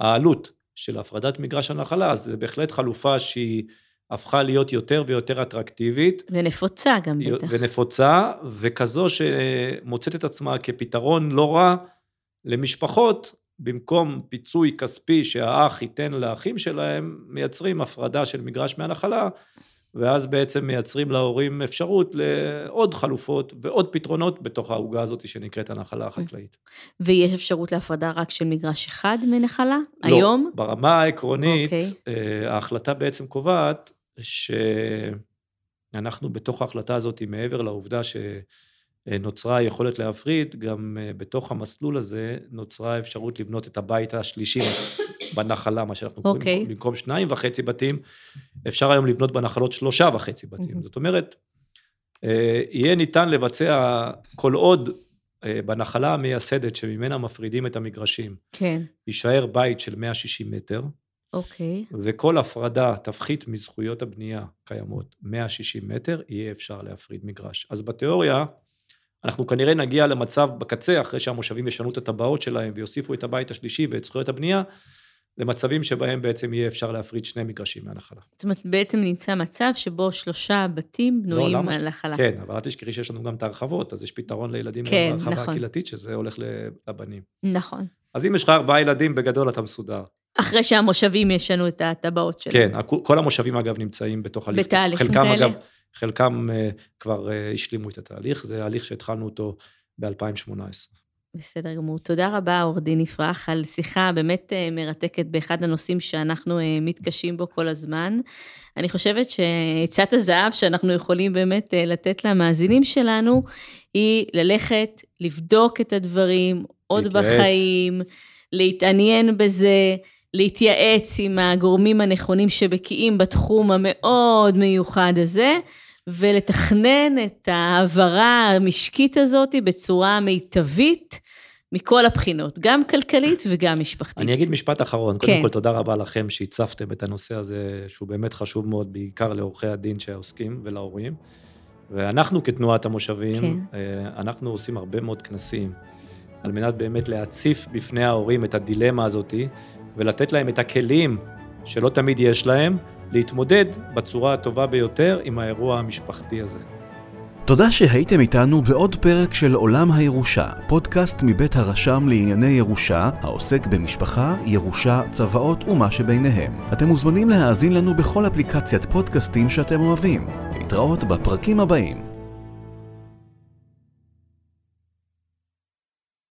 העלות של הפרדת מגרש הנחלה, אז זה בהחלט חלופה שהיא הפכה להיות יותר ויותר אטרקטיבית. ונפוצה גם בטח. ונפוצה, וכזו שמוצאת את עצמה כפתרון לא רע למשפחות, במקום פיצוי כספי שהאח ייתן לאחים שלהם, מייצרים הפרדה של מגרש מהנחלה, ואז בעצם מייצרים להורים אפשרות לעוד חלופות ועוד פתרונות בתוך העוגה הזאת שנקראת הנחלה החקלאית. ויש אפשרות להפרדה רק של מגרש אחד מנחלה? לא, היום? לא, ברמה העקרונית, okay. אוקיי. אה, ההחלטה בעצם קובעת שאנחנו בתוך ההחלטה הזאת, מעבר לעובדה ש... נוצרה היכולת להפריד, גם אה, בתוך המסלול הזה נוצרה האפשרות לבנות את הבית השלישי בנחלה, מה שאנחנו קוראים, okay. אוקיי. במקום שניים וחצי בתים, אפשר היום לבנות בנחלות שלושה וחצי בתים. Mm-hmm. זאת אומרת, אה, יהיה ניתן לבצע כל עוד אה, בנחלה המייסדת שממנה מפרידים את המגרשים, כן. יישאר בית של 160 מטר, אוקיי. Okay. וכל הפרדה תפחית מזכויות הבנייה קיימות 160 מטר, יהיה אפשר להפריד מגרש. אז בתיאוריה, אנחנו כנראה נגיע למצב בקצה, אחרי שהמושבים ישנו את הטבעות שלהם ויוסיפו את הבית השלישי ואת זכויות הבנייה, למצבים שבהם בעצם יהיה אפשר להפריד שני מגרשים מהנחלה. זאת אומרת, בעצם נמצא מצב שבו שלושה בתים לא, בנויים לא, על נחלה. כן, אבל אל תשכחי שיש לנו גם את ההרחבות, אז יש פתרון לילדים כן, בהרחבה נכון. הקהילתית, שזה הולך לבנים. נכון. אז אם יש לך ארבעה ילדים, בגדול אתה מסודר. אחרי שהמושבים ישנו את הטבעות שלהם. כן, כל המושבים אגב נמצאים בתוך הליך. בתהליכים כאלה. חלקם אגב, חלקם אה, כבר אה, השלימו את התהליך, זה הליך שהתחלנו אותו ב-2018. בסדר גמור. תודה רבה, עורך דין יפרח, על שיחה באמת אה, מרתקת באחד הנושאים שאנחנו מתקשים בו כל הזמן. אני חושבת שעצת הזהב שאנחנו יכולים באמת לתת למאזינים שלנו, היא ללכת, לבדוק את הדברים עוד להתייעץ. בחיים, להתעניין בזה, להתייעץ עם הגורמים הנכונים שבקיאים בתחום המאוד מיוחד הזה, ולתכנן את ההעברה המשקית הזאת בצורה מיטבית מכל הבחינות, גם כלכלית וגם משפחתית. אני אגיד משפט אחרון. כן. קודם כל, תודה רבה לכם שהצפתם את הנושא הזה, שהוא באמת חשוב מאוד, בעיקר לעורכי הדין שעוסקים ולהורים. ואנחנו כתנועת המושבים, כן. אה, אנחנו עושים הרבה מאוד כנסים, על מנת באמת להציף בפני ההורים את הדילמה הזאתי, ולתת להם את הכלים שלא תמיד יש להם, להתמודד בצורה הטובה ביותר עם האירוע המשפחתי הזה. תודה שהייתם איתנו בעוד פרק של עולם הירושה, פודקאסט מבית הרשם לענייני ירושה, העוסק במשפחה, ירושה, צוואות ומה שביניהם. אתם מוזמנים להאזין לנו בכל אפליקציית פודקאסטים שאתם אוהבים. להתראות בפרקים הבאים.